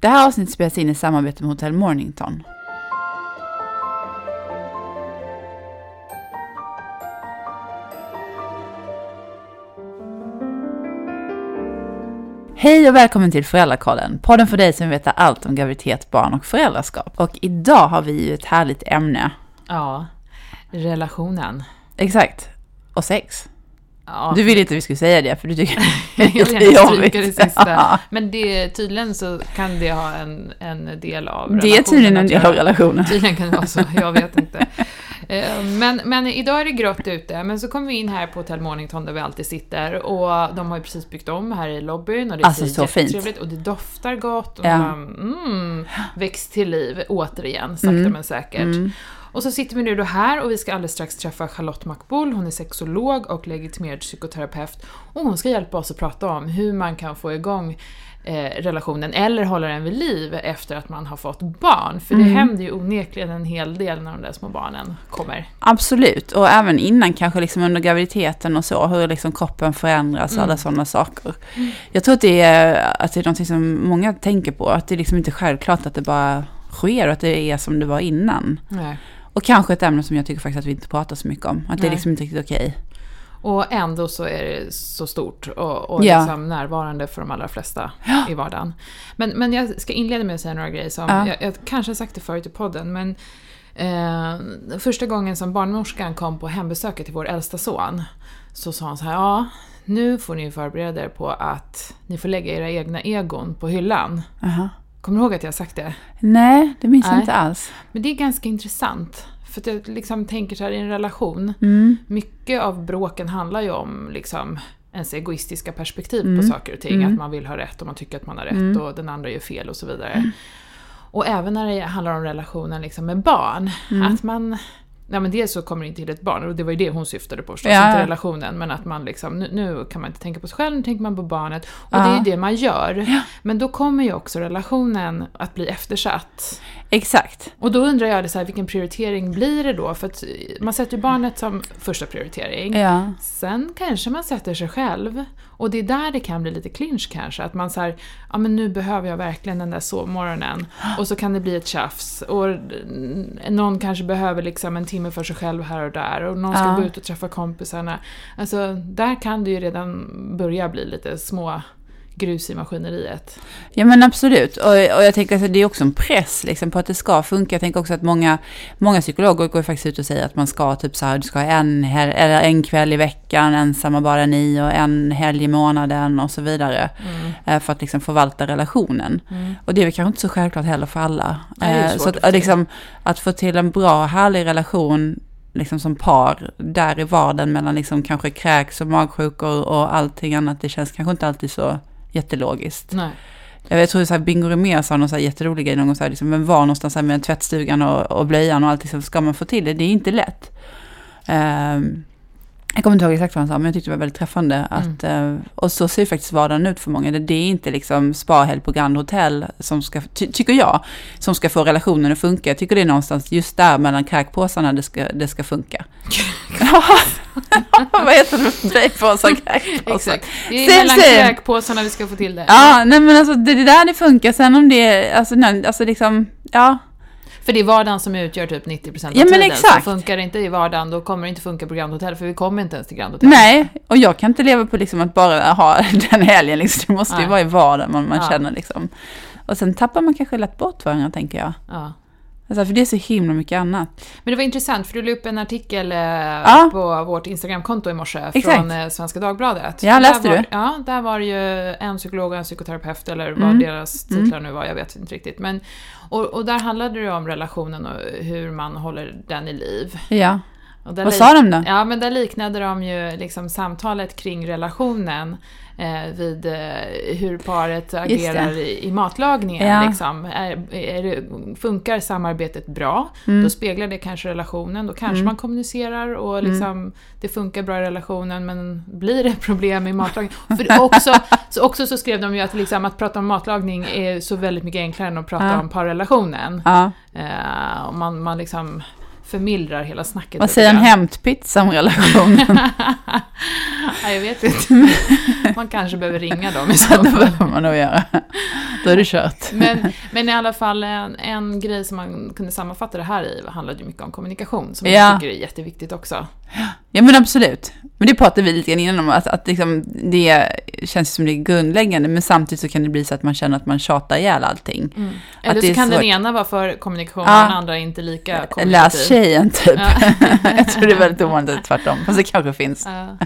Det här avsnittet spelas in i samarbete med Hotell Mornington. Hej och välkommen till Föräldrakollen, podden för dig som vill veta allt om graviditet, barn och föräldraskap. Och idag har vi ju ett härligt ämne. Ja, relationen. Exakt. Och sex. Ja, Du ville inte att vi skulle säga det, för du tycker jag det gärna jobbigt. det sista. Men det, tydligen så kan det ha en, en del av Det är relationen tydligen en att del av relationen. Tydligen kan det vara så, jag vet inte. Eh, Men, men idag är det grått ute, men så kommer vi in här på Hotell Mornington där vi alltid sitter och de har ju precis byggt om här i lobbyn och det Alltså, ser så fint. och det doftar gott och Ja. man, mm, växt till liv återigen, sakta Mm. men säkert. Mm. Och så sitter vi nu då här och vi ska alldeles strax träffa Charlotte Makboul. Hon är sexolog och legitimerad psykoterapeut. Och hon ska hjälpa oss att prata om hur man kan få igång eh, relationen eller hålla den vid liv efter att man har fått barn. För det Mm. händer ju onekligen en hel del när de där små barnen kommer. Absolut, och även innan kanske liksom under graviditeten och så, hur liksom kroppen förändras och alla Mm. sådana saker. Jag tror att det, är, att det är någonting som många tänker på, att det är liksom inte självklart att det bara sker och att det är som det var innan. Nej. Och kanske ett ämne som jag tycker faktiskt att vi inte pratar så mycket om, att det är Nej. liksom inte riktigt okej. Och ändå så är det så stort och, och Ja. liksom närvarande för de allra flesta i vardagen. Men, men jag ska inleda med att säga några grejer som, Ja. jag, jag kanske har sagt det förut i podden, men eh, första gången som barnmorskan kom på hembesöket till vår äldsta son så sa hon så här, ja, nu får ni förbereda er på att ni får lägga era egna egon på hyllan. Aha. Kommer du ihåg att jag har sagt det? Nej, det minns jag Nej. inte alls. Men det är ganska intressant. För att jag liksom tänker så här i en relation, Mm. mycket av bråken handlar ju om liksom ens egoistiska perspektiv Mm. på saker och ting. Mm. Att man vill ha rätt och man tycker att man har rätt Mm. och den andra gör fel och så vidare. Och även när det handlar om relationen liksom med barn. Mm. Att man... Ja men dels så kommer det inte till ett barn och det var ju det hon syftade på förstås, Ja, inte ja. relationen. Men att man liksom, nu, nu kan man inte tänka på sig själv, nu tänker man på barnet. Och Ja. det är ju det man gör. Men då kommer ju också relationen att bli eftersatt. Exakt. Och då undrar jag, så här, vilken prioritering blir det då? För att man sätter ju barnet som första prioritering. Ja. Sen kanske man sätter sig själv. Och det är där det kan bli lite clinch kanske. Att man säger, ja men nu behöver jag verkligen den där sovmorgonen. Och så kan det bli ett tjafs. Och någon kanske behöver liksom en timme för sig själv här och där. Och någon ska Ja. gå ut och träffa kompisarna. Alltså, där kan det ju redan börja bli lite små grus i maskineriet. Ja men absolut, och, och jag tänker att det är också en press liksom, på att det ska funka. Jag tänker också att många, många psykologer går faktiskt ut och säger att man ska typ så här, du ska ha en, hel, eller en kväll i veckan, ensamma bara ni och en helg i månaden och så vidare. Mm. eh, För att liksom förvalta relationen. Mm. Och det är väl kanske inte så självklart heller för alla. Nej, Eh, så att att, få till. liksom, att få till en bra, härlig relation liksom som par, där i vardagen mellan liksom kanske kräks och magsjukor och allting annat, det känns kanske inte alltid så jättelogiskt. Nej. Jag, tror här, Bingo Rimér sa någon så här jätterolig grej någon gång, så här, liksom, men var någonstans här med tvättstugan och, och blöjan och allt, liksom, ska man få till det? Det är inte lätt. Ehm, jag kommer inte ihåg exakt vad han sa, men jag tyckte det var väldigt träffande. Att, eh, och så ser ju faktiskt vardagen ut för många. Det, är inte liksom spahelg på Grand Hotel, som ska, ty, tycker jag, som ska få relationen att funka. Jag tycker det är någonstans just där mellan kräkpåsarna det ska, det ska funka. vad heter det? Blöjpåsar, kräkpåsar. Exakt. Det är Sen- mellan sen- kräkpåsarna vi ska få till det. Ja, nej men alltså det är där det funkar. Sen om det är, alltså, nej, alltså liksom, ja. För det är vardagen som utgör typ 90% av Ja, men tiden. exakt. Så funkar det inte i vardagen, då kommer det inte funka på Grand Hotel, för vi kommer inte ens till Grand Hotel. Nej, och jag kan inte leva på liksom att bara ha den helgen. Liksom. Det måste ju Nej. vara i vardagen man, man Ja. känner liksom. Och sen tappar man kanske lätt bort varandra, tänker jag. Ja. Alltså, för det är så himla mycket annat. Men det var intressant, för du la upp en artikel eh, Ja. på vårt Instagramkonto i morse Exakt. från eh, Svenska Dagbladet. Ja, Där läste var, du? Ja, där var det ju en psykolog och en psykoterapeut, eller vad Mm. deras titlar nu var, jag vet inte riktigt. Men, och, och där handlade det om relationen och hur man håller den i liv. Ja. Vad sa de då? Ja, men där liknade de ju liksom samtalet kring relationen eh, vid eh, hur paret agerar i, i matlagningen. Ja. Liksom. Är, är funkar samarbetet bra, Mm. då speglar det kanske relationen. Då kanske Mm. man kommunicerar och liksom, det funkar bra i relationen, men blir det problem i matlagningen? För också, så också så skrev de ju att, liksom, att prata om matlagning är så väldigt mycket enklare än att prata Ja. om parrelationen. Ja. Eh, och man, man liksom förmildrar hela snacket. Vad säger en hämtpizza om relationen? Nej, jag vet inte. Man kanske behöver ringa dem i så det fall. behöver man nog göra. Då är det kört. Men, men i alla fall en, en grej som man kunde sammanfatta det här i handlade ju mycket om kommunikation, som Ja. jag tycker är jätteviktigt också. Ja men absolut. Men det pratade vi lite grann innan om, att, att liksom, det känns som det är grundläggande, men samtidigt så kan det bli så att man känner att man tjatar ihjäl allting. Eller det så är kan den svårt. ena vara för kommunikation Ja. och den andra inte lika kommunikativ. Läs tjejen typ. Ja. jag tror det är väldigt ovanligt det är tvärtom, fast det kanske finns. Ja.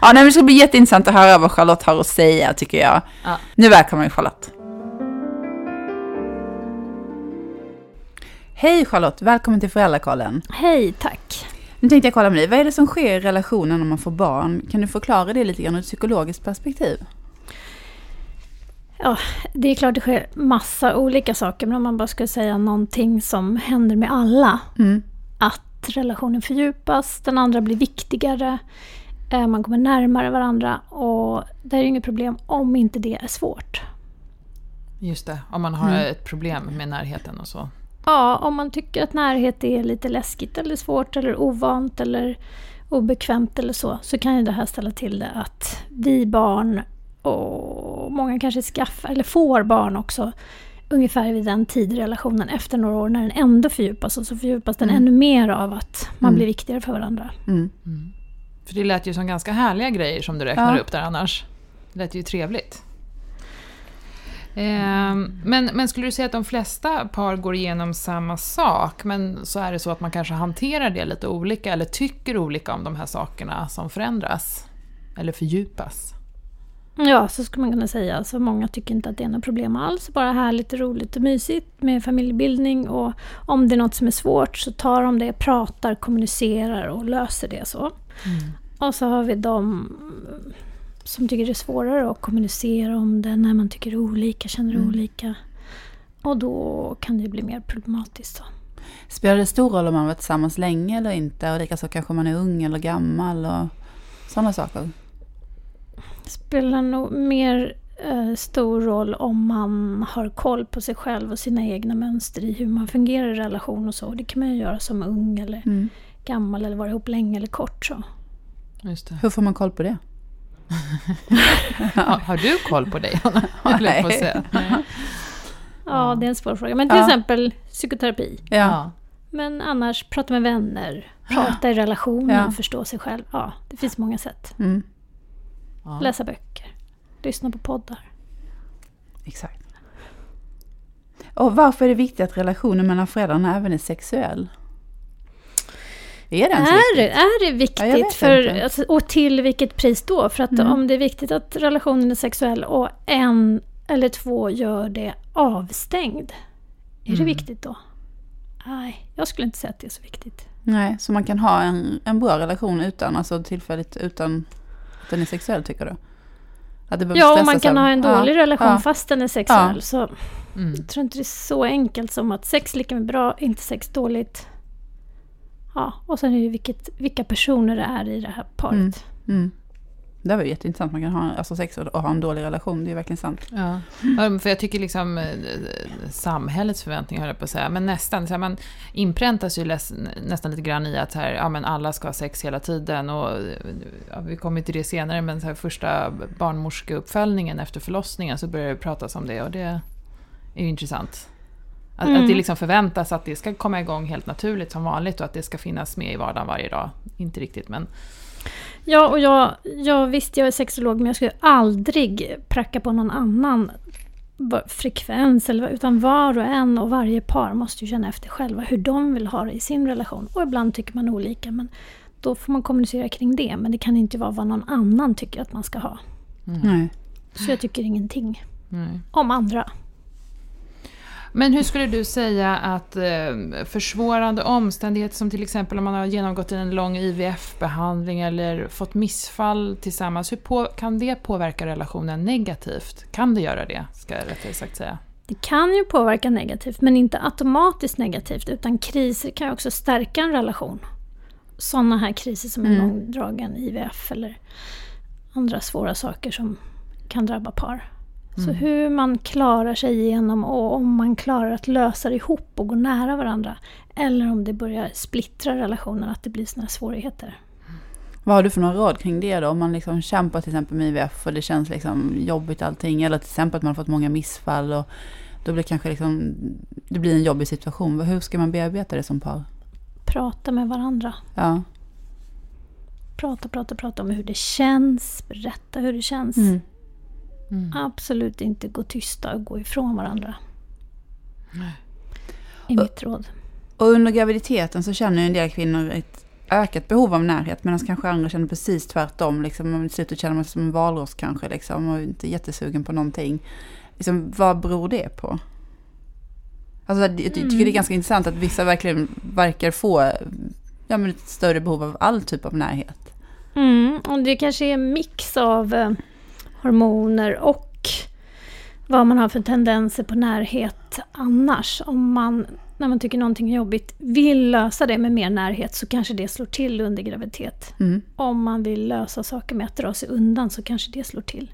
Ja, nej, men det ska bli jätteintressant att höra vad Charlotte har att säga, tycker jag. Ja. Nu välkomnar vi Charlotte. Hej Charlotte, välkommen till Föräldrakollen. Hej, tack. Nu tänkte jag kolla med dig, vad är det som sker i relationen när man får barn? Kan du förklara det lite grann ur ett psykologiskt perspektiv? Ja, det är klart det sker massa olika saker, men om man bara skulle säga någonting som händer med alla. Mm. Att relationen fördjupas, den andra blir viktigare, man kommer närmare varandra och det är ju inget problem om inte det är svårt. Just det, om man har Mm. ett problem med närheten och så. Ja, om man tycker att närhet är lite läskigt eller svårt eller ovant eller obekvämt eller så, så kan ju det här ställa till det att vi barn och många kanske skaffar, eller får barn också, ungefär vid den tid relationen efter några år när den ändå fördjupas och så fördjupas den Mm. ännu mer av att man Mm. blir viktigare för varandra. Mm. För det lät ju som ganska härliga grejer som du räknar Ja. upp där annars. Det lät ju trevligt. Ehm, men, men skulle du säga att de flesta par går igenom samma sak, men så är det så att man kanske hanterar det lite olika eller tycker olika om de här sakerna som förändras? Eller fördjupas? Ja, så skulle man kunna säga. Alltså, många tycker inte att det är något problem alls. Bara härligt, och roligt och mysigt med familjebildning. Och om det är något som är svårt så tar de det, pratar, kommunicerar och löser det så. Och så har vi de som tycker det är svårare att kommunicera om det när man tycker olika, känner Mm. olika. Och då kan det bli mer problematiskt. Så. Spelar det stor roll om man varit tillsammans länge eller inte? Och likaså kanske man är ung eller gammal och sådana saker. Spelar nog mer eh, stor roll om man har koll på sig själv och sina egna mönster i hur man fungerar i relation och så. Det kan man ju göra som ung eller Mm. gammal eller vara ihop länge eller kort så. Just det. Hur får man koll på det? Har, har du koll på dig, Anna? På säga. Nej. Ja, det är en svår fråga. Men till Ja. exempel psykoterapi. Ja. Men annars prata med vänner, prata i relationen, Ja. förstå sig själv. Ja, det finns många sätt. Mm. Ja. Läsa böcker, lyssna på poddar. Exakt. Och varför är det viktigt att relationen mellan föräldrarna även är sexuell? Är den Är det, är det Ja, viktigt? vet för, alltså, och till vilket pris då? För att Mm. om det är viktigt att relationen är sexuell och en eller två gör det avstängd. Är det Mm. viktigt då? Nej, jag skulle inte säga att det är så viktigt. Nej, så man kan ha en, en bra relation utan, alltså tillfälligt utan den är sexuell tycker du? Att det behöver Ja, och man kan ha en Ja, dålig relation ja. fast den är sexuell. Ja. Så Mm. jag tror inte det är så enkelt som att sex lika med bra, inte sex dåligt. Ja, och sen är det vilket, vilka personer det är i det här paret. Mm. Mm. Det var ju jätteintressant, man kan ha alltså sex och och ha en dålig relation, det är verkligen sant. Ja. Ja, för jag tycker liksom eh, samhällets förväntningar, höll jag på att säga, men nästan. Så här, man inpräntas ju nästan lite grann i att här, ja, men alla ska ha sex hela tiden. Och, ja, vi kommer till det senare, men så här, första barnmorskeuppföljningen efter förlossningen så börjar det pratas om det och det är ju intressant. Att, Mm. att det liksom förväntas att det ska komma igång helt naturligt som vanligt och att det ska finnas med i vardagen varje dag. Inte riktigt, men Ja, och jag, jag visst jag är sexolog men jag skulle aldrig pracka på någon annan frekvens, eller, utan var och en och varje par måste ju känna efter själva hur de vill ha det i sin relation. Och ibland tycker man olika, men då får man kommunicera kring det. Men det kan inte vara vad någon annan tycker att man ska ha. Nej. Så jag tycker ingenting nej. om andra. Men hur skulle du säga att eh, försvårande omständigheter som till exempel om man har genomgått en lång IVF-behandling eller fått missfall tillsammans, hur på, kan det påverka relationen negativt? Kan det göra det, ska jag rättare sagt säga? Det kan ju påverka negativt, men inte automatiskt negativt. Utan kriser kan ju också stärka en relation. Sådana här kriser som en Mm. långdragen IVF eller andra svåra saker som kan drabba par. Så Mm. hur man klarar sig igenom och om man klarar att lösa det ihop och gå nära varandra. Eller om det börjar splittra relationen, att det blir här svårigheter. Vad har du för några råd kring det då? Om man liksom kämpar till exempel med IVF och det känns liksom jobbigt allting. Eller till exempel att man har fått många missfall och då blir kanske liksom, det blir en jobbig situation. Hur ska man bearbeta det som par? Prata med varandra. Ja. Prata, prata, prata om hur det känns. Berätta hur det känns. Mm. Mm. Absolut inte gå tysta och gå ifrån varandra. Nej. I mitt råd. Och under graviditeten så känner ju en del kvinnor ett ökat behov av närhet. Medan kanske andra känner precis tvärtom. Liksom, I slutet känner man sig som en valross kanske. Liksom, och inte jättesugen på någonting. Liksom, vad beror det på? Alltså, jag ty- tycker det är ganska intressant att vissa verkligen verkar få ja, men ett större behov av all typ av närhet. Mm, och det kanske är en mix av eh, hormoner och vad man har för tendenser på närhet annars. Om man, när man tycker någonting är jobbigt, vill lösa det med mer närhet så kanske det slår till under graviditet. Mm. Om man vill lösa saker med att dra sig undan så kanske det slår till.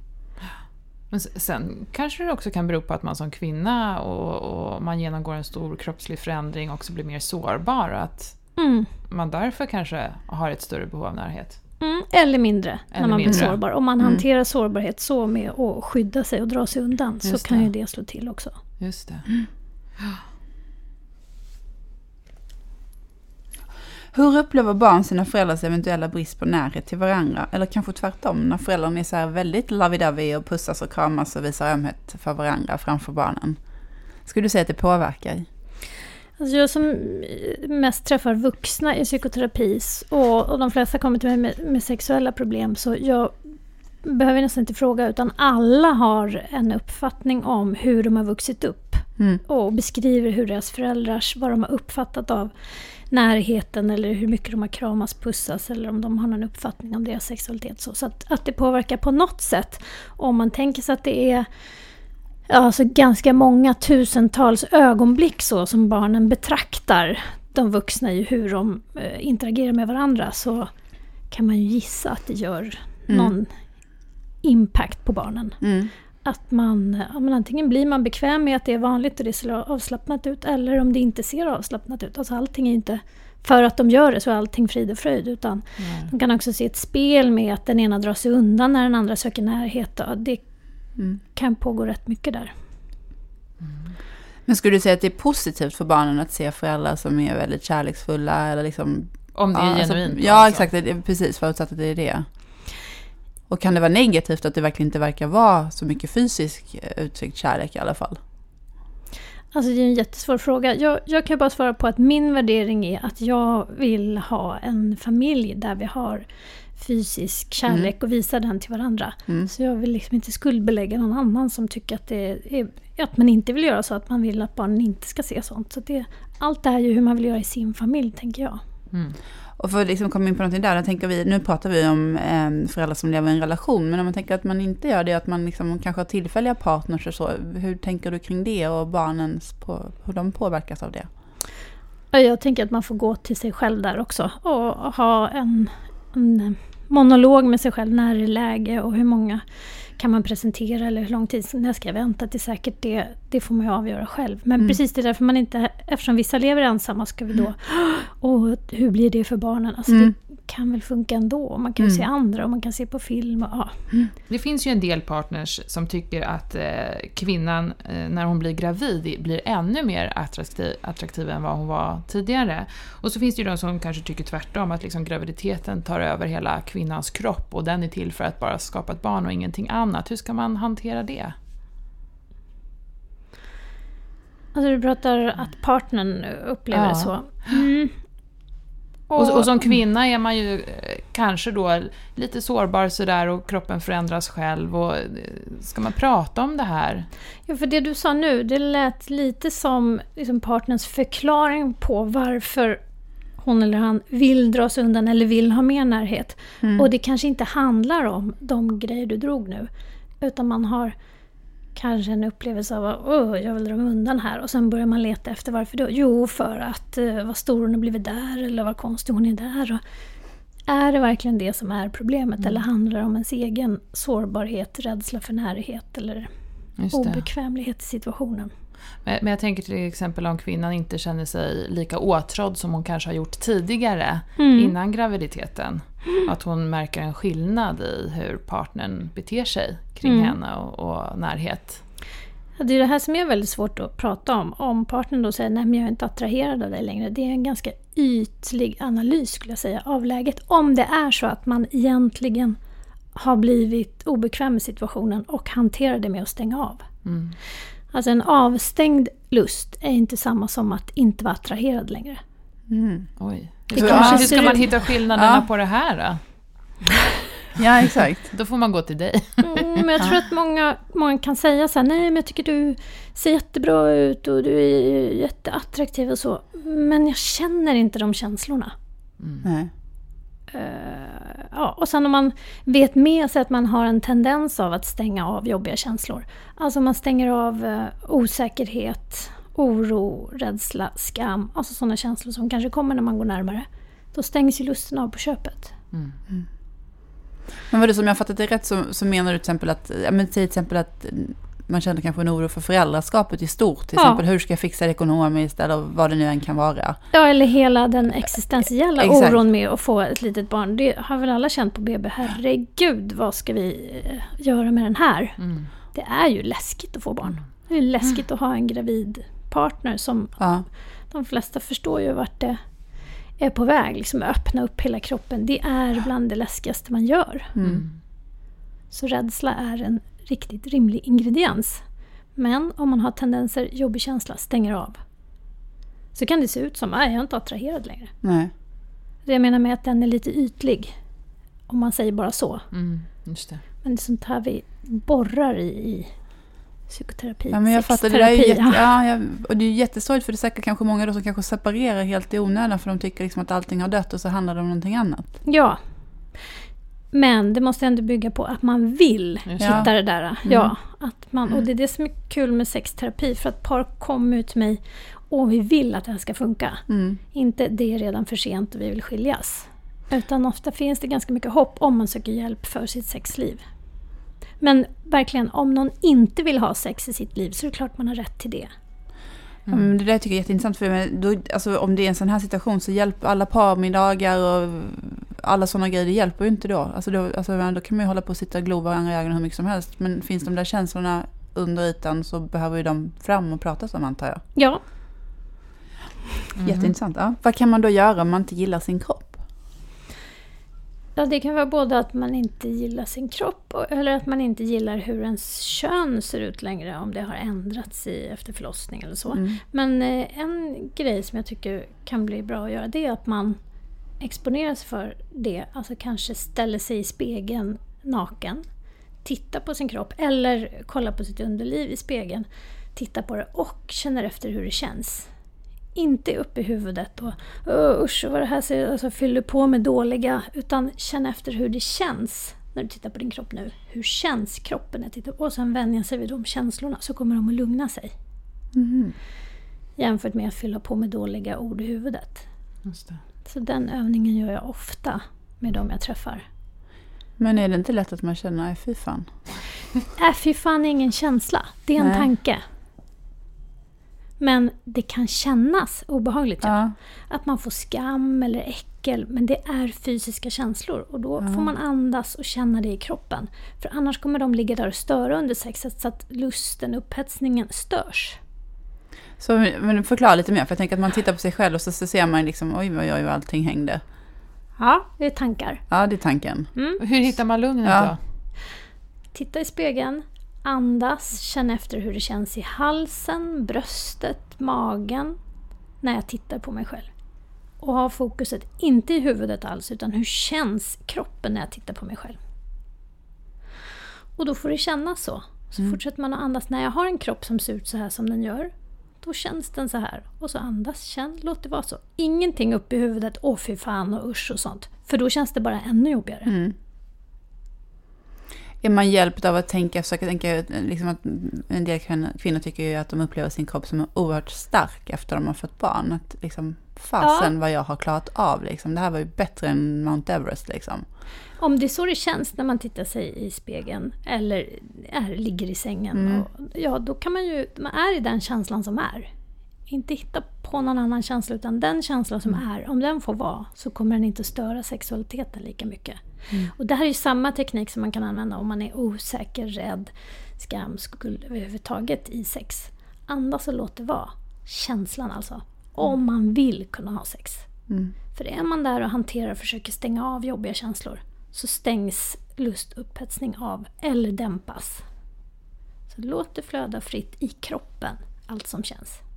Men sen kanske det också kan bero på att man som kvinna och, och man genomgår en stor kroppslig förändring också blir mer sårbar. Att Mm. man därför kanske har ett större behov av närhet. Mm, eller mindre när Eller man blir mindre. sårbar. Om man Mm. hanterar sårbarhet så med att skydda sig och dra sig undan så Just kan det. ju det slå till också. Just det. Hur upplever barn sina föräldrars eventuella brist på närhet till varandra? Eller kanske tvärtom, när föräldrarna är så här väldigt lovey-dovey och pussas och kramas och visar ömhet för varandra framför barnen. Skulle du säga att det påverkar? Alltså jag som mest träffar vuxna i psykoterapi och, och de flesta kommer till mig med, med sexuella problem så jag behöver nästan inte fråga utan alla har en uppfattning om hur de har vuxit upp Mm. och beskriver hur deras föräldrars, vad de har uppfattat av närheten eller hur mycket de har kramats, pussas eller om de har någon uppfattning om deras sexualitet. Så, så att, att det påverkar på något sätt. Om man tänker sig att det är alltså ganska många tusentals ögonblick så som barnen betraktar de vuxna i hur de eh, interagerar med varandra så kan man ju gissa att det gör någon impact på barnen. Mm. Att man, ja, men antingen blir man bekväm med att det är vanligt och det ser avslappnat ut eller om det inte ser avslappnat ut. Alltså allting är inte, för att de gör det så är allting frid och fröjd utan Nej. de kan också se ett spel med att den ena drar sig undan när den andra söker närhet. Det Mm. kan pågå rätt mycket där. Men skulle du säga att det är positivt för barnen att se föräldrar som är väldigt kärleksfulla? Eller liksom, Om det är ja, alltså- genuint. Ja, alltså. exakt. Det är precis, förutsatt att det är det. Och kan det vara negativt att det verkligen inte verkar vara så mycket fysisk eh, uttryckt kärlek i alla fall? Alltså det är en jättesvår fråga. Jag, jag kan bara svara på att min värdering är att jag vill ha en familj där vi har fysisk kärlek och visa den till varandra. Mm. Så jag vill liksom inte skuldbelägga någon annan som tycker att, det är, att man inte vill göra så, att man vill att barnen inte ska se sånt. Så det, allt det här är ju hur man vill göra i sin familj, tänker jag. Mm. Och för att liksom komma in på någonting där, då tänker vi, nu pratar vi om eh, föräldrar som lever i en relation, men om man tänker att man inte gör det, att man liksom kanske har tillfälliga partners och så, hur tänker du kring det och barnens, på, hur de påverkas av det? Ja, Jag tänker att man får gå till sig själv där också och ha en, en monolog med sig själv. När är läge och hur många kan man presentera eller hur lång tid när ska jag vänta till säkert det, det får man ju avgöra själv. Men Mm. precis det är därför man inte, eftersom vissa lever ensamma ska vi då, och hur blir det för barnen? Alltså Mm. det kan väl funka ändå. Man kan ju Mm. se andra och man kan se på film. Och, ja. Det finns ju en del partners som tycker att eh, kvinnan, eh, när hon blir gravid, blir ännu mer attraktiv, attraktiv än vad hon var tidigare. Och så finns det ju de som kanske tycker tvärtom, att liksom graviditeten tar över hela kvinnans kropp och den är till för att bara skapa ett barn och ingenting annat. Hur ska man hantera det? Alltså du pratar att partnern upplever Ja. det så. Mm. Och, och som kvinna är man ju eh, kanske då lite sårbar sådär och kroppen förändras själv. Och eh, ska man prata om det här? Ja, för det du sa nu, det lät lite som liksom partners förklaring på varför hon eller han vill dra sig undan eller vill ha mer närhet. Mm. Och det kanske inte handlar om de grejer du drog nu. Utan man har kanske en upplevelse av att "Åh, jag vill dra mig undan här. Och sen börjar man leta efter varför då. Jo, för att uh, vad stor hon har blivit där eller vad konstig hon är där. Och är det verkligen det som är problemet? Eller handlar det om ens egen sårbarhet, rädsla för närhet? Eller Just det. obekvämlighetssituationen. Men, jag tänker till exempel om kvinnan inte känner sig lika åtrådd som hon kanske har gjort tidigare Mm. innan graviditeten. Att hon märker en skillnad i hur partnern beter sig kring Mm. henne och, och närhet. Det är det här som är väldigt svårt att prata om. Om partnern då säger nej men jag är inte attraherad av dig längre. Det är en ganska ytlig analys skulle jag säga av läget. Om det är så att man egentligen har blivit obekväm med situationen och hanterar det med att stänga av. Mm. Alltså en avstängd lust är inte samma som att inte vara attraherad längre. Mm. Oj. Det Hur man, hur ska man hitta skillnaderna Ja. på det här då? Ja, exakt. Då får man gå till dig. Mm, men jag tror att många, många kan säga så här, nej men jag tycker du ser jättebra ut och du är jätteattraktiv och så. Men jag känner inte de känslorna. Nej. Eh, ja, och sen om man vet med sig att man har en tendens av att stänga av jobbiga känslor. Alltså man stänger av eh, osäkerhet, oro, rädsla, skam. Alltså sådana känslor som kanske kommer när man går närmare. Då stängs ju lusten av på köpet. Men vad det som jag fattat det rätt så, så menar du till exempel att, ja men säg till exempel att man känner kanske en oro för föräldraskapet i stort. Till Ja. exempel hur ska jag fixa det ekonomiskt eller vad det nu än kan vara. Ja, eller hela den existentiella Exakt. oron med att få ett litet barn. Det har väl alla känt på BB. Herregud, vad ska vi eh, göra med den här? Mm. Det är ju läskigt att få barn. Det är läskigt att ha en gravid partner som Ja. de flesta förstår ju vart det är på väg. Liksom öppna upp hela kroppen. Det är bland det läskigaste man gör. Mm. Så rädsla är en riktigt rimlig ingrediens. Men om man har tendenser, jobbig känsla, stänger av. Så kan det se ut som att jag är inte attraherad längre. Nej. Det jag menar med att den är lite ytlig. Om man säger bara så. Mm. Just det. Men det är sånt här vi borrar i, i psykoterapi. Ja, men jag fattar. Det där är ju jätte, ja, jag, och det är ju jättesorgligt för det är säkert kanske många då som kanske separerar helt i onödan för de tycker liksom att allting har dött och så handlar det om någonting annat. Ja. Men det måste ändå bygga på att man vill Just Ja. hitta det där. Ja, att man, och det är det som är kul med sexterapi. För att par kommer ut till mig och vi vill att det här ska funka. Mm. Inte det är redan för sent och vi vill skiljas. Utan ofta finns det ganska mycket hopp om man söker hjälp för sitt sexliv. Men verkligen, om någon inte vill ha sex i sitt liv så är det klart man har rätt till det. Ja, men det där tycker jag är jätteintressant. För men då, alltså, om det är en sån här situation så hjälper alla parmiddagar och alla sådana grejer, det hjälper ju inte då. Alltså, då, alltså, då kan man ju hålla på och sitta och glo varandra i ögonen hur mycket som helst. Men finns de där känslorna under ytan så behöver ju de fram och pratas om antar jag. Ja, Jätteintressant. Ja. Vad kan man då göra om man inte gillar sin kropp? Ja, det kan vara både att man inte gillar sin kropp eller att man inte gillar hur ens kön ser ut längre om det har ändrats i, efter förlossning eller så. Mm. Men eh, en grej som jag tycker kan bli bra att göra det är att man exponerar sig för det. Alltså kanske ställer sig i spegeln naken, tittar på sin kropp eller kollar på sitt underliv i spegeln, tittar på det och känner efter hur det känns. Inte upp i huvudet och "Åh, usch vad det här ser alltså, fyller på med dåliga, utan känn efter hur det känns när du tittar på din kropp nu. Hur känns kroppen när jag tittar på Och sen vänja sig vid de känslorna så kommer de att lugna sig. Mhm. Jämfört med att fylla på med dåliga ord i huvudet. Så den övningen gör jag ofta med de jag träffar. Men är det inte lätt att man känner, nej fy fan. Äh, fy fan är ingen känsla. Det är en Nej. tanke. Men det kan kännas obehagligt. Ja. Ja. Att man får skam eller äckel. Men det är fysiska känslor. Och då får man andas och känna det i kroppen. För annars kommer de ligga där och störa under sexet så att lusten, upphetsningen störs. Så men förklara lite mer, för jag tänker att man tittar på sig själv och så, så ser man liksom, oj oj oj vad allting hängde. Ja, det är tankar. Ja, det är tanken. Hur hittar man lugnet Ja. då? Titta i spegeln, andas, känn efter hur det känns i halsen, bröstet, magen när jag tittar på mig själv. Och ha fokuset inte i huvudet alls utan hur känns kroppen när jag tittar på mig själv. Och då får det kännas så. Så fortsätter man att andas. När jag har en kropp som ser ut så här som den gör, då känns den så här. Och så andas, känn, låt det vara så. Ingenting upp i huvudet, åh fy fan och usch och sånt. För då känns det bara ännu jobbigare. Mm. Är man hjälpt av att tänka, försöka tänka, liksom att en del kvinnor, kvinnor tycker ju att de upplever sin kropp som oerhört stark efter de har fått barn. Att liksom, fasen Ja. vad jag har klarat av liksom. Det här var ju bättre än Mount Everest liksom. Om det är så det känns när man tittar sig i spegeln eller är, ligger i sängen. Mm. Och, ja, då kan man ju, man är i den känslan som är. Inte hitta på någon annan känsla utan den känslan som är, om den får vara så kommer den inte störa sexualiteten lika mycket. Och det här är ju samma teknik som man kan använda om man är osäker, rädd, skam, skuld överhuvudtaget i sex. Andas och låt det vara. Känslan alltså. Om man vill kunna ha sex. Mm. För är man där och hanterar och försöker stänga av jobbiga känslor så stängs lust, upphetsning av eller dämpas. Så låt det flöda fritt i kroppen, allt som känns.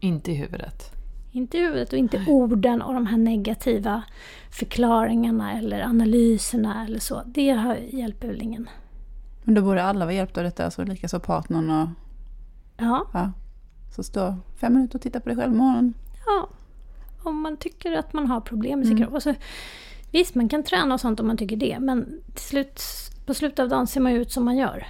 Inte i huvudet. Inte i huvudet och inte orden och de här negativa förklaringarna eller analyserna eller så. Det har, hjälper väl ingen. Men då borde alla vara hjälpta av detta, alltså likaså partnern och Ja, ja. Så stå fem minuter och titta på dig själv imorgon. ja. Om man tycker att man har problem med sin Mm. kropp. Så, visst, man kan träna och sånt om man tycker det. Men till slut, på slutet av dagen ser man ju ut som man gör.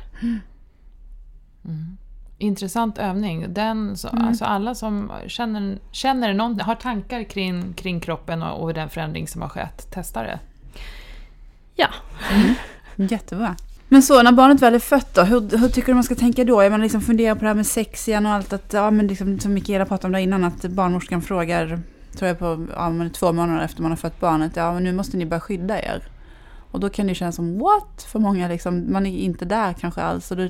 Intressant övning. Den, så, Mm. alltså alla som känner, känner någon, har tankar kring, kring kroppen och, och den förändring som har skett, testa det. Ja, Jättebra. Men så när barnet väl är fött då, hur, hur tycker du man ska tänka då? Jag menar liksom fundera på det här med sex igen och allt att, ja men liksom som Mikaela pratade om där innan, att barnmorskan frågar, tror jag på, ja men två månader efter man har fött barnet, ja men nu måste ni börja skydda er. Och då kan det kännas som what? För många liksom, man är inte där kanske alls. Och då,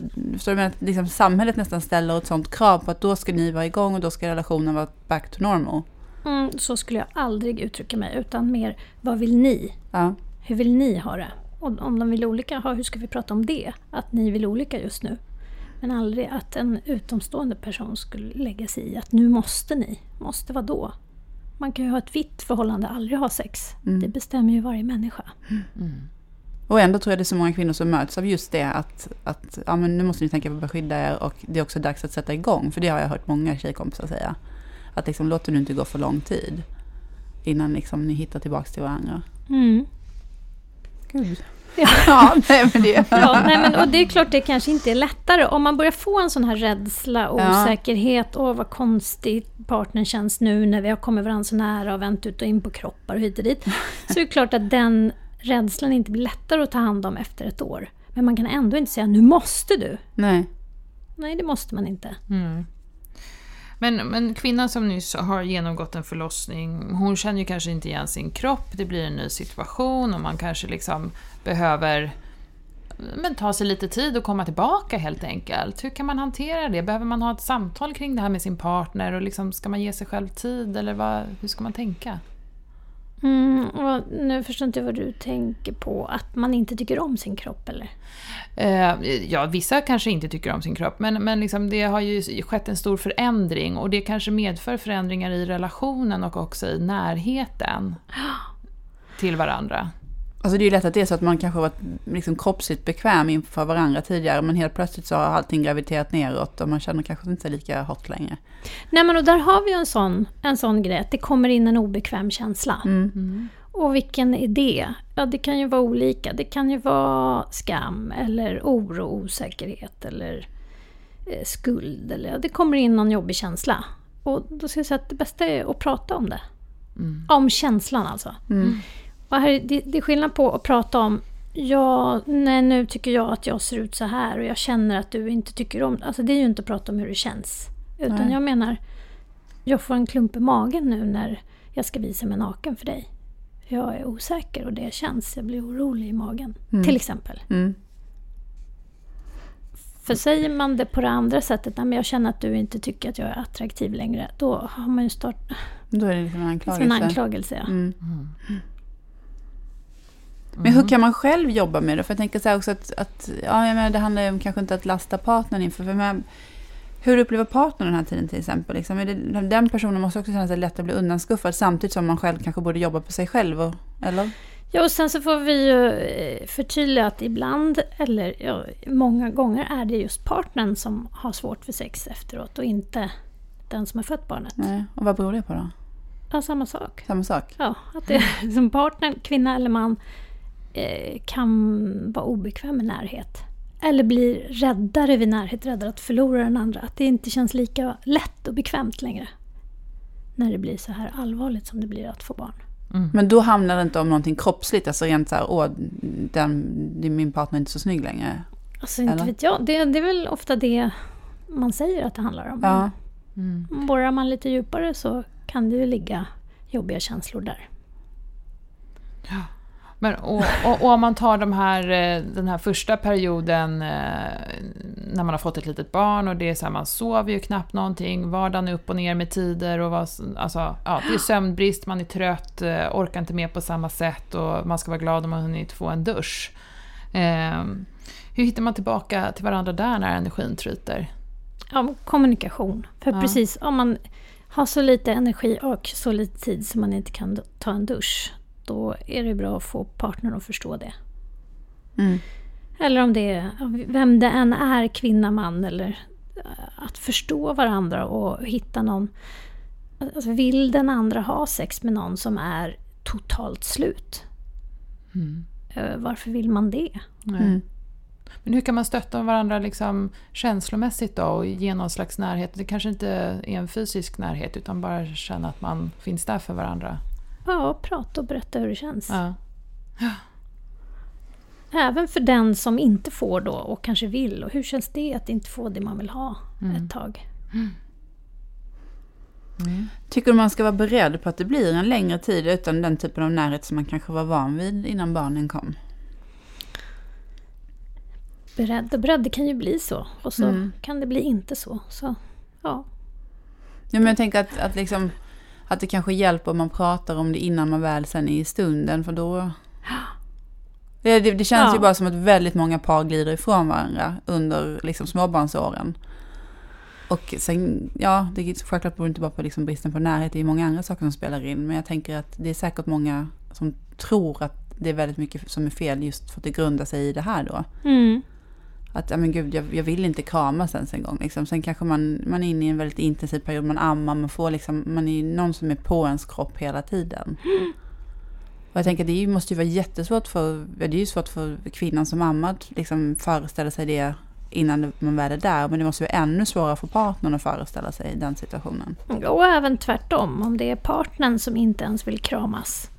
jag menar? att liksom samhället nästan ställer ett sånt krav på att då ska ni vara igång och då ska relationen vara back to normal. mm, så skulle jag aldrig uttrycka mig. Utan mer, vad vill ni? Ja, Hur vill ni ha det? Och om de vill olika, hur ska vi prata om det? Att ni vill olika just nu. Men aldrig att en utomstående person skulle lägga sig i att nu måste ni. Måste vad då? Man kan ju ha ett vitt förhållande, aldrig ha sex. Mm. Det bestämmer ju varje människa. Och ändå tror jag det är så många kvinnor som möts av just det att, att ja, men nu måste ni tänka på att beskydda er och det är också dags att sätta igång. För det har jag hört många tjejkompisar säga. Att liksom, låt det nu inte gå för lång tid innan liksom, ni hittar tillbaka till varandra. Mm. Gud. Ja. ja, nej men det... Ja, nej, men, och det är klart det kanske inte är lättare. Om man börjar få en sån här rädsla och Ja. osäkerhet. Åh vad konstigt partnern känns nu när vi har kommit varandra så nära och vänt ut och in på kroppar och hit och dit. Så är det klart att den rädslan inte blir lättare att ta hand om efter ett år. Men man kan ändå inte säga nu måste du. Nej. Nej, det måste man inte. Mm. Men, men kvinnan som nyss har genomgått en förlossning, hon känner ju kanske inte igen sin kropp, det blir en ny situation och man kanske liksom behöver men ta sig lite tid och komma tillbaka helt enkelt. Hur kan man hantera det? Behöver man ha ett samtal kring det här med sin partner och liksom, ska man ge sig själv tid eller vad, hur ska man tänka? Mm, nu förstår inte vad du tänker på. Att man inte tycker om sin kropp eller? Eh, ja, vissa kanske inte tycker om sin kropp, men, men liksom det har ju skett en stor förändring och det kanske medför förändringar i relationen och också i närheten till varandra. Alltså det är ju lätt att det är så att man kanske varit liksom kroppsligt bekväm inför varandra tidigare men helt plötsligt så har allting graviterat neråt och man känner kanske inte lika hot längre. Nej men och där har vi ju en sån, en sån grej. Att det kommer in en obekväm känsla. Mm. Och vilken är det? Ja, det kan ju vara olika. Det kan ju vara skam eller oro, osäkerhet eller eh, skuld. Eller, ja, det kommer in någon jobbig känsla. Och då ska jag säga att det bästa är att prata om det. Om känslan alltså. Mm. Och här, är- det, det är skillnad på att prata om Ja, nej, nu tycker jag att jag ser ut så här och jag känner att du inte tycker om Alltså det är ju inte att prata om hur det känns. Utan Nej. jag menar, jag får en klump i magen nu när jag ska visa mig naken för dig. Jag är osäker och det känns, jag blir orolig i magen. Till exempel. Mm. För säger man det på det andra sättet, nej men jag känner att du inte tycker att jag är attraktiv längre. Då har man ju startat Då är det liksom en som en anklagelse. anklagelse. Ja. Mm. Men hur kan man själv jobba med det? För jag tänker så också att, att ja, jag menar, det handlar ju om kanske inte att lasta partnern inför. För men, hur upplever partnern den här tiden till exempel? Liksom, det, den personen måste också känna sig lätt att bli undanskuffad samtidigt som man själv kanske borde jobba på sig själv. Och, eller? Ja, och sen så får vi ju eh, förtydliga att ibland, eller ja, många gånger är det just partnern som har svårt för sex efteråt och inte den som har fött barnet. Nej. Och vad beror det på då? Ja, samma sak. Samma sak? Ja, att det är som partnern, kvinna eller man, kan vara obekväm med närhet. Eller blir räddare vid närhet, räddare att förlora den andra. Att det inte känns lika lätt och bekvämt längre. När det blir så här allvarligt som det blir att få barn. Men då handlar det inte om någonting kroppsligt, alltså rent så här, åh, den, min partner är inte så snygg längre. Alltså inte Eller? vet jag, det, det är väl ofta det man säger att det handlar om. Ja. Borrar man lite djupare så kan det ju ligga jobbiga känslor där. Men, och, och, och om man tar de här, eh, den här första perioden eh, när man har fått ett litet barn och det är så här, man sover ju knappt någonting, vardagen är upp och ner med tider och vad, alltså, ja, det är sömnbrist, man är trött, eh, orkar inte med på samma sätt och man ska vara glad om man hunnit få en dusch. Eh, hur hittar man tillbaka till varandra där när energin tryter? Ja, kommunikation. För Ja. precis, om man har så lite energi och så lite tid så man inte kan ta en dusch, då är det bra att få partnern att förstå det. Mm. Eller om det är, vem det än är, kvinna, man eller eh, att förstå varandra och hitta någon... Alltså vill den andra ha sex med någon som är totalt slut? Eh, Varför vill man det? Mm. Men hur kan man stötta varandra liksom känslomässigt då och ge någon slags närhet? Det kanske inte är en fysisk närhet utan bara känna att man finns där för varandra. Ja, prata och berätta hur det känns. Ja. Även för den som inte får då och kanske vill. Och hur känns det att inte få det man vill ha Mm. ett tag? Tycker du man ska vara beredd på att det blir en längre tid utan den typen av närhet som man kanske var van vid innan barnen kom? Beredd och beredd, det kan ju bli så. Och så Mm. kan det bli inte så. Så ja, Ja, men jag tänker att, att, liksom, att det kanske hjälper om man pratar om det innan man väl sen är i stunden, för då... Det, det, det känns Ja. ju bara som att väldigt många par glider ifrån varandra under liksom, småbarnsåren. Och sen, ja, det självklart beror inte bara på liksom, bristen på närhet, det är många andra saker som spelar in. Men jag tänker att det är säkert många som tror att det är väldigt mycket som är fel just för att det grundar sig i det här då. mm. Att, ja men gud, jag, jag vill inte kramas ens en gång. Liksom. Sen kanske man, man är inne i en väldigt intensiv period, man ammar, man får liksom, man är någon som är på ens kropp hela tiden. Och jag tänker, det måste ju vara jättesvårt för, det är ju svårt för kvinnan som ammar att liksom föreställa sig det innan man väl är där. Men det måste vara ännu svårare för partnern att föreställa sig den situationen. Och även tvärtom, om det är partnern som inte ens vill kramas.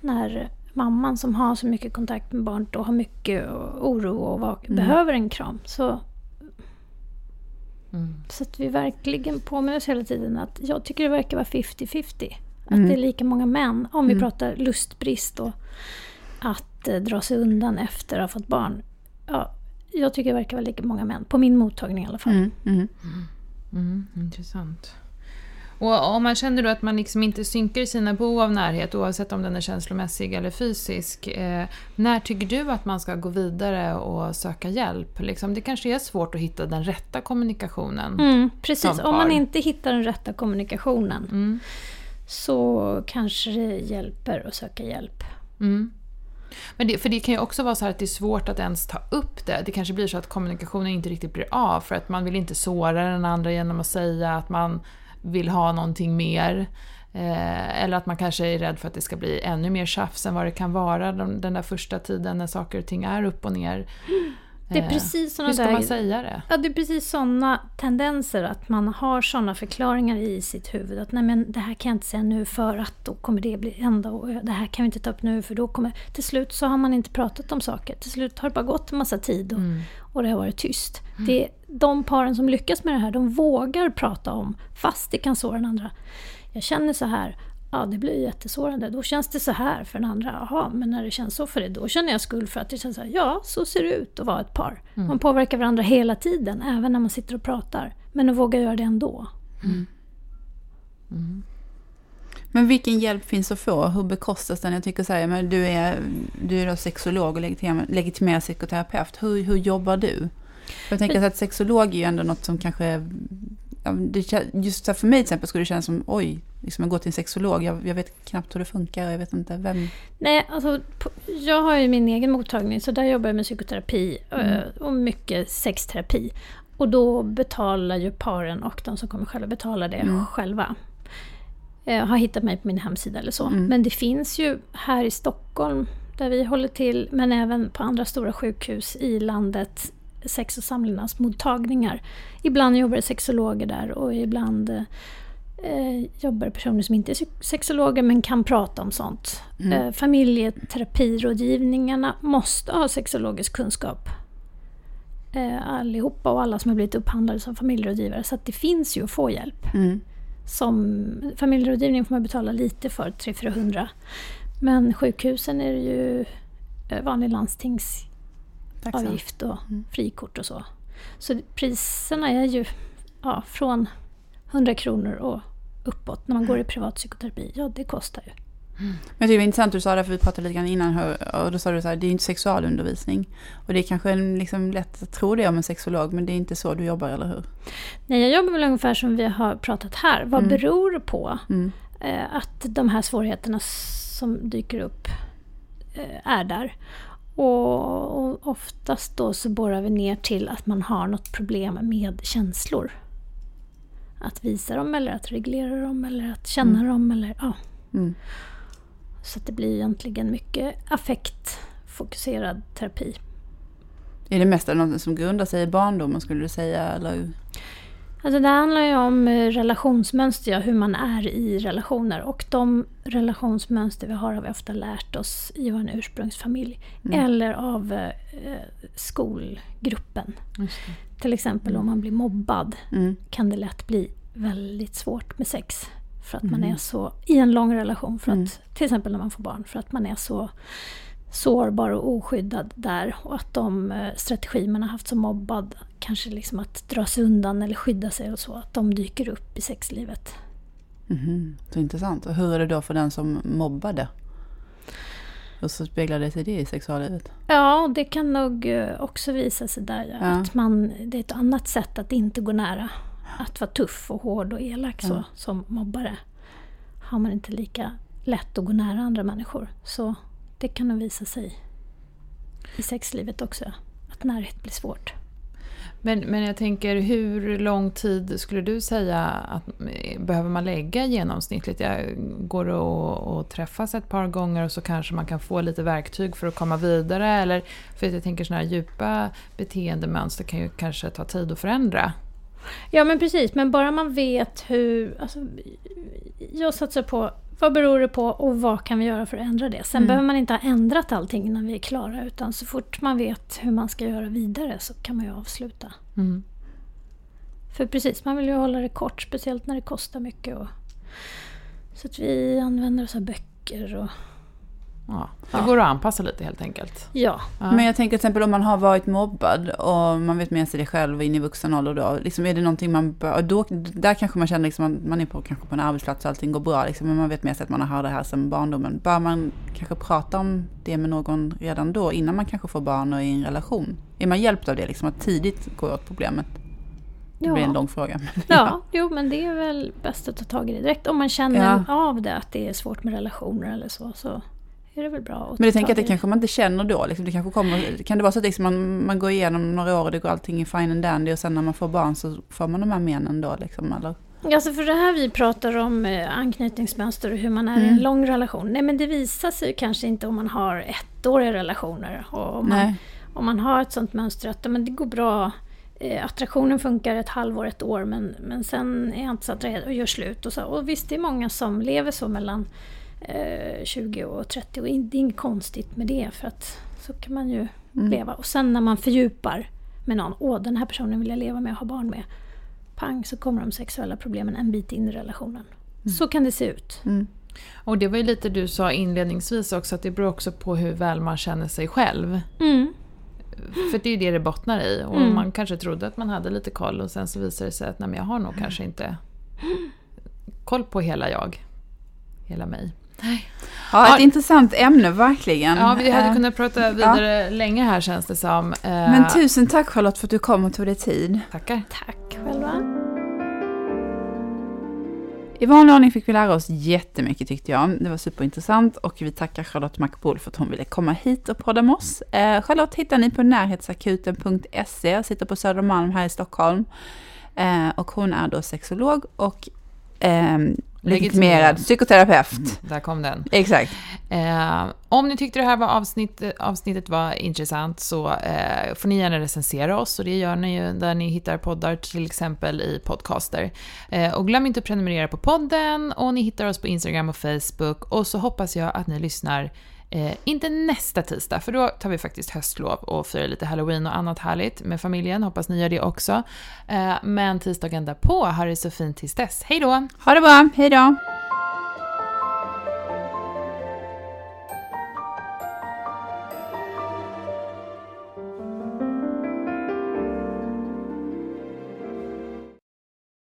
När mamman som har så mycket kontakt med barnet och har mycket oro och var- Mm. behöver en kram. Så, Mm. så att vi verkligen påminner oss hela tiden att jag tycker det verkar vara 50-50. Att Mm. det är lika många män, om vi Mm. pratar lustbrist och att eh, dra sig undan efter att ha fått barn. Ja, jag tycker det verkar vara lika många män, på min mottagning i alla fall. Mm, mm. Mm, intressant. Och om man känner då att man liksom inte synkar i sina behov av närhet, oavsett om den är känslomässig eller fysisk, eh, när tycker du att man ska gå vidare och söka hjälp? Liksom, det kanske är svårt att hitta den rätta kommunikationen. Mm, precis, om man inte hittar den rätta kommunikationen Mm. så kanske det hjälper att söka hjälp. Mm. Men det, för det kan ju också vara så här att det är svårt att ens ta upp det. Det kanske blir så att kommunikationen inte riktigt blir av för att man vill inte såra den andra genom att säga att man vill ha någonting mer. Eh, eller att man kanske är rädd för att det ska bli ännu mer tjafs än vad det kan vara den där första tiden när saker och ting är upp och ner. Det är Eh, precis såna Hur ska där... man säga det? Ja, det är precis sådana tendenser att man har sådana förklaringar i sitt huvud. Att nej men det här kan jag inte säga nu för att då kommer det bli ända och det här kan vi inte ta upp nu för då kommer... Till slut så har man inte pratat om saker. Till slut har det bara gått en massa tid och, Mm. och det har varit tyst. Det är de paren som lyckas med det här, de vågar prata om fast det kan såra den andra. Jag känner så här, ja det blir jättesårande. Då känns det så här för den andra. Jaha, men när det känns så för dig, då känner jag skuld för att det känns så här, ja så ser det ut att vara ett par. Man påverkar varandra hela tiden, även när man sitter och pratar. Men att våga göra det ändå. Men vilken hjälp finns att få? Hur bekostas den? Jag tycker så här, men du är, du är då sexolog och legitim, legitimerad psykoterapeut. Hur, hur jobbar du? Jag tänker att sexolog är ju ändå något som kanske... just för mig till exempel skulle det kännas som, oj, liksom jag går till en sexolog, jag, jag vet knappt hur det funkar, jag vet inte vem... Nej, alltså, jag har ju min egen mottagning så där jobbar jag med psykoterapi eh, och mycket sexterapi. Och då betalar ju paren och de som kommer själva betala det Mm. själva. Jag har hittat mig på min hemsida eller så. Mm. Men det finns ju här i Stockholm, där vi håller till, men även på andra stora sjukhus i landet, sex och samlevnadsmottagningar. Ibland jobbar sexologer där och ibland eh, jobbar personer som inte är sexologer men kan prata om sånt. Mm. Eh, familjeterapirådgivningarna måste ha sexologisk kunskap. Eh, allihopa och alla som har blivit upphandlade som familjerådgivare. Så det finns ju att få hjälp. Mm. Som familjerådgivning får man betala lite för, 300-400. Men sjukhusen är det ju eh, vanlig landstingsavgift och mm. frikort och så. Så priserna är ju ja, från 100 kronor och uppåt när man går i privat psykoterapi. Ja, det kostar ju. Mm. Men det var intressant du sa det, för vi pratade lite grann innan, och då sa du så här, det är inte sexualundervisning. Och det är kanske liksom lätt att tro det om en sexolog, men det är inte så du jobbar, eller hur? Nej, jag jobbar väl ungefär som vi har pratat här. Vad mm. beror det på mm. eh, att de här svårigheterna som dyker upp eh, är där? Och, oftast då så borrar vi ner till att man har något problem med känslor att visa dem eller att reglera dem eller att känna mm. dem. Eller, ja. Mm. Så att det blir egentligen mycket affektfokuserad terapi. Är det mest något som grundar sig i barndomen skulle du säga? Eller? Alltså det handlar ju om eh, relationsmönster, hur man är i relationer. Och de relationsmönster vi har har vi ofta lärt oss i vår ursprungsfamilj. Mm. Eller av eh, skolgruppen. Till exempel mm. om man blir mobbad mm. kan det lätt bli väldigt svårt med sex. För att man är mm. så, i en lång relation, för att, mm. till exempel när man får barn, för att man är så sårbar och oskyddad där. Och att de eh, strategier man har haft som mobbad, kanske liksom att dra sig undan eller skydda sig och så, att de dyker upp i sexlivet. Mm, så intressant. Och hur är det då för den som mobbade? Och så speglar det sig det i sexuallivet? Ja, det kan nog eh, också visa sig där. Ja. Att man, det är ett annat sätt att inte gå nära. Att vara tuff och hård och elak så, som mobbare. Har man inte lika lätt att gå nära andra människor. Så det kan nog visa sig i sexlivet också. Att närhet blir svårt. Men, men jag tänker, hur lång tid skulle du säga att behöver man lägga genomsnittligt? Jag går och, och träffas ett par gånger och så kanske man kan få lite verktyg för att komma vidare. Eller, för jag tänker sådana här djupa beteendemönster kan ju kanske ta tid att förändra. Ja men precis, men bara man vet hur... Alltså, jag satsar på vad beror det på och vad kan vi göra för att ändra det? Sen mm. behöver man inte ha ändrat allting innan vi är klara utan så fort man vet hur man ska göra vidare så kan man ju avsluta. Mm. För precis, man vill ju hålla det kort, speciellt när det kostar mycket. Och, så att vi använder oss av böcker och Ja, det går att anpassa lite helt enkelt. Ja. ja. Men jag tänker till exempel om man har varit mobbad och man vet med sig det själv in i vuxen ålder då. Liksom är det någonting man bör, då, där kanske man känner liksom att man är på, kanske på en arbetsplats och allting går bra liksom, men man vet med sig att man har det här sedan barndomen. Bör man kanske prata om det med någon redan då innan man kanske får barn och är i en relation? Är man hjälpt av det liksom att tidigt gå åt problemet? Det ja. blir en lång fråga. Men ja, ja, jo men det är väl bäst att ta tag i det direkt. Om man känner ja. av det, att det är svårt med relationer eller så. så är det väl bra Men jag tänker att det kanske man inte känner då. Liksom, det kanske kommer, kan det vara så att liksom man, man går igenom några år och det går allting i fine and dandy och sen när man får barn så får man de här menen då? Liksom, eller? Alltså för det här vi pratar om eh, anknytningsmönster och hur man är mm. i en mm. lång relation. Nej men det visar sig kanske inte om man har ettåriga relationer. Och om, man, om man har ett sånt mönster att men det går bra, eh, attraktionen funkar ett halvår, ett år men, men sen är jag inte så attraherad och gör slut. Och, så. och visst, det är många som lever så mellan 20 eh, och 30 och det är inget konstigt med det för att så kan man ju mm. leva. Och sen när man fördjupar med någon, åh den här personen vill jag leva med och ha barn med. Pang så kommer de sexuella problemen en bit in i relationen. Mm. Så kan det se ut. Mm. Och det var ju lite du sa inledningsvis också att det beror också på hur väl man känner sig själv. Mm. För det är ju det det bottnar i. Och mm. man kanske trodde att man hade lite koll och sen så visar det sig att nej, men jag har nog kanske inte koll på hela jag. Hela mig. Ja, ett ja. intressant ämne verkligen. Ja, vi hade eh, kunnat prata vidare ja. länge här känns det som. Eh, Men tusen tack Charlotte för att du kom och tog dig tid. Tackar. Tack själva. I vanlig ordning fick vi lära oss jättemycket tyckte jag. Det var superintressant och vi tackar Charlotte Macbol för att hon ville komma hit och podda med oss. Eh, Charlotte hittar ni på närhetsakuten.se, sitter på Södermalm här i Stockholm. och hon är då sexolog och Legitimerad psykoterapeut. Där kom den. Exakt. Eh, om ni tyckte det här var avsnitt, avsnittet var intressant så eh, får ni gärna recensera oss och det gör ni ju där ni hittar poddar, till exempel i podcaster. Eh, och glöm inte att prenumerera på podden och ni hittar oss på Instagram och Facebook och så hoppas jag att ni lyssnar Eh, inte nästa tisdag, för då tar vi faktiskt höstlov och firar lite halloween och annat härligt med familjen. Hoppas ni gör det också. Eh, men tisdagen därpå, ha det så fint tills dess. Hej då! Ha det bra, hej då!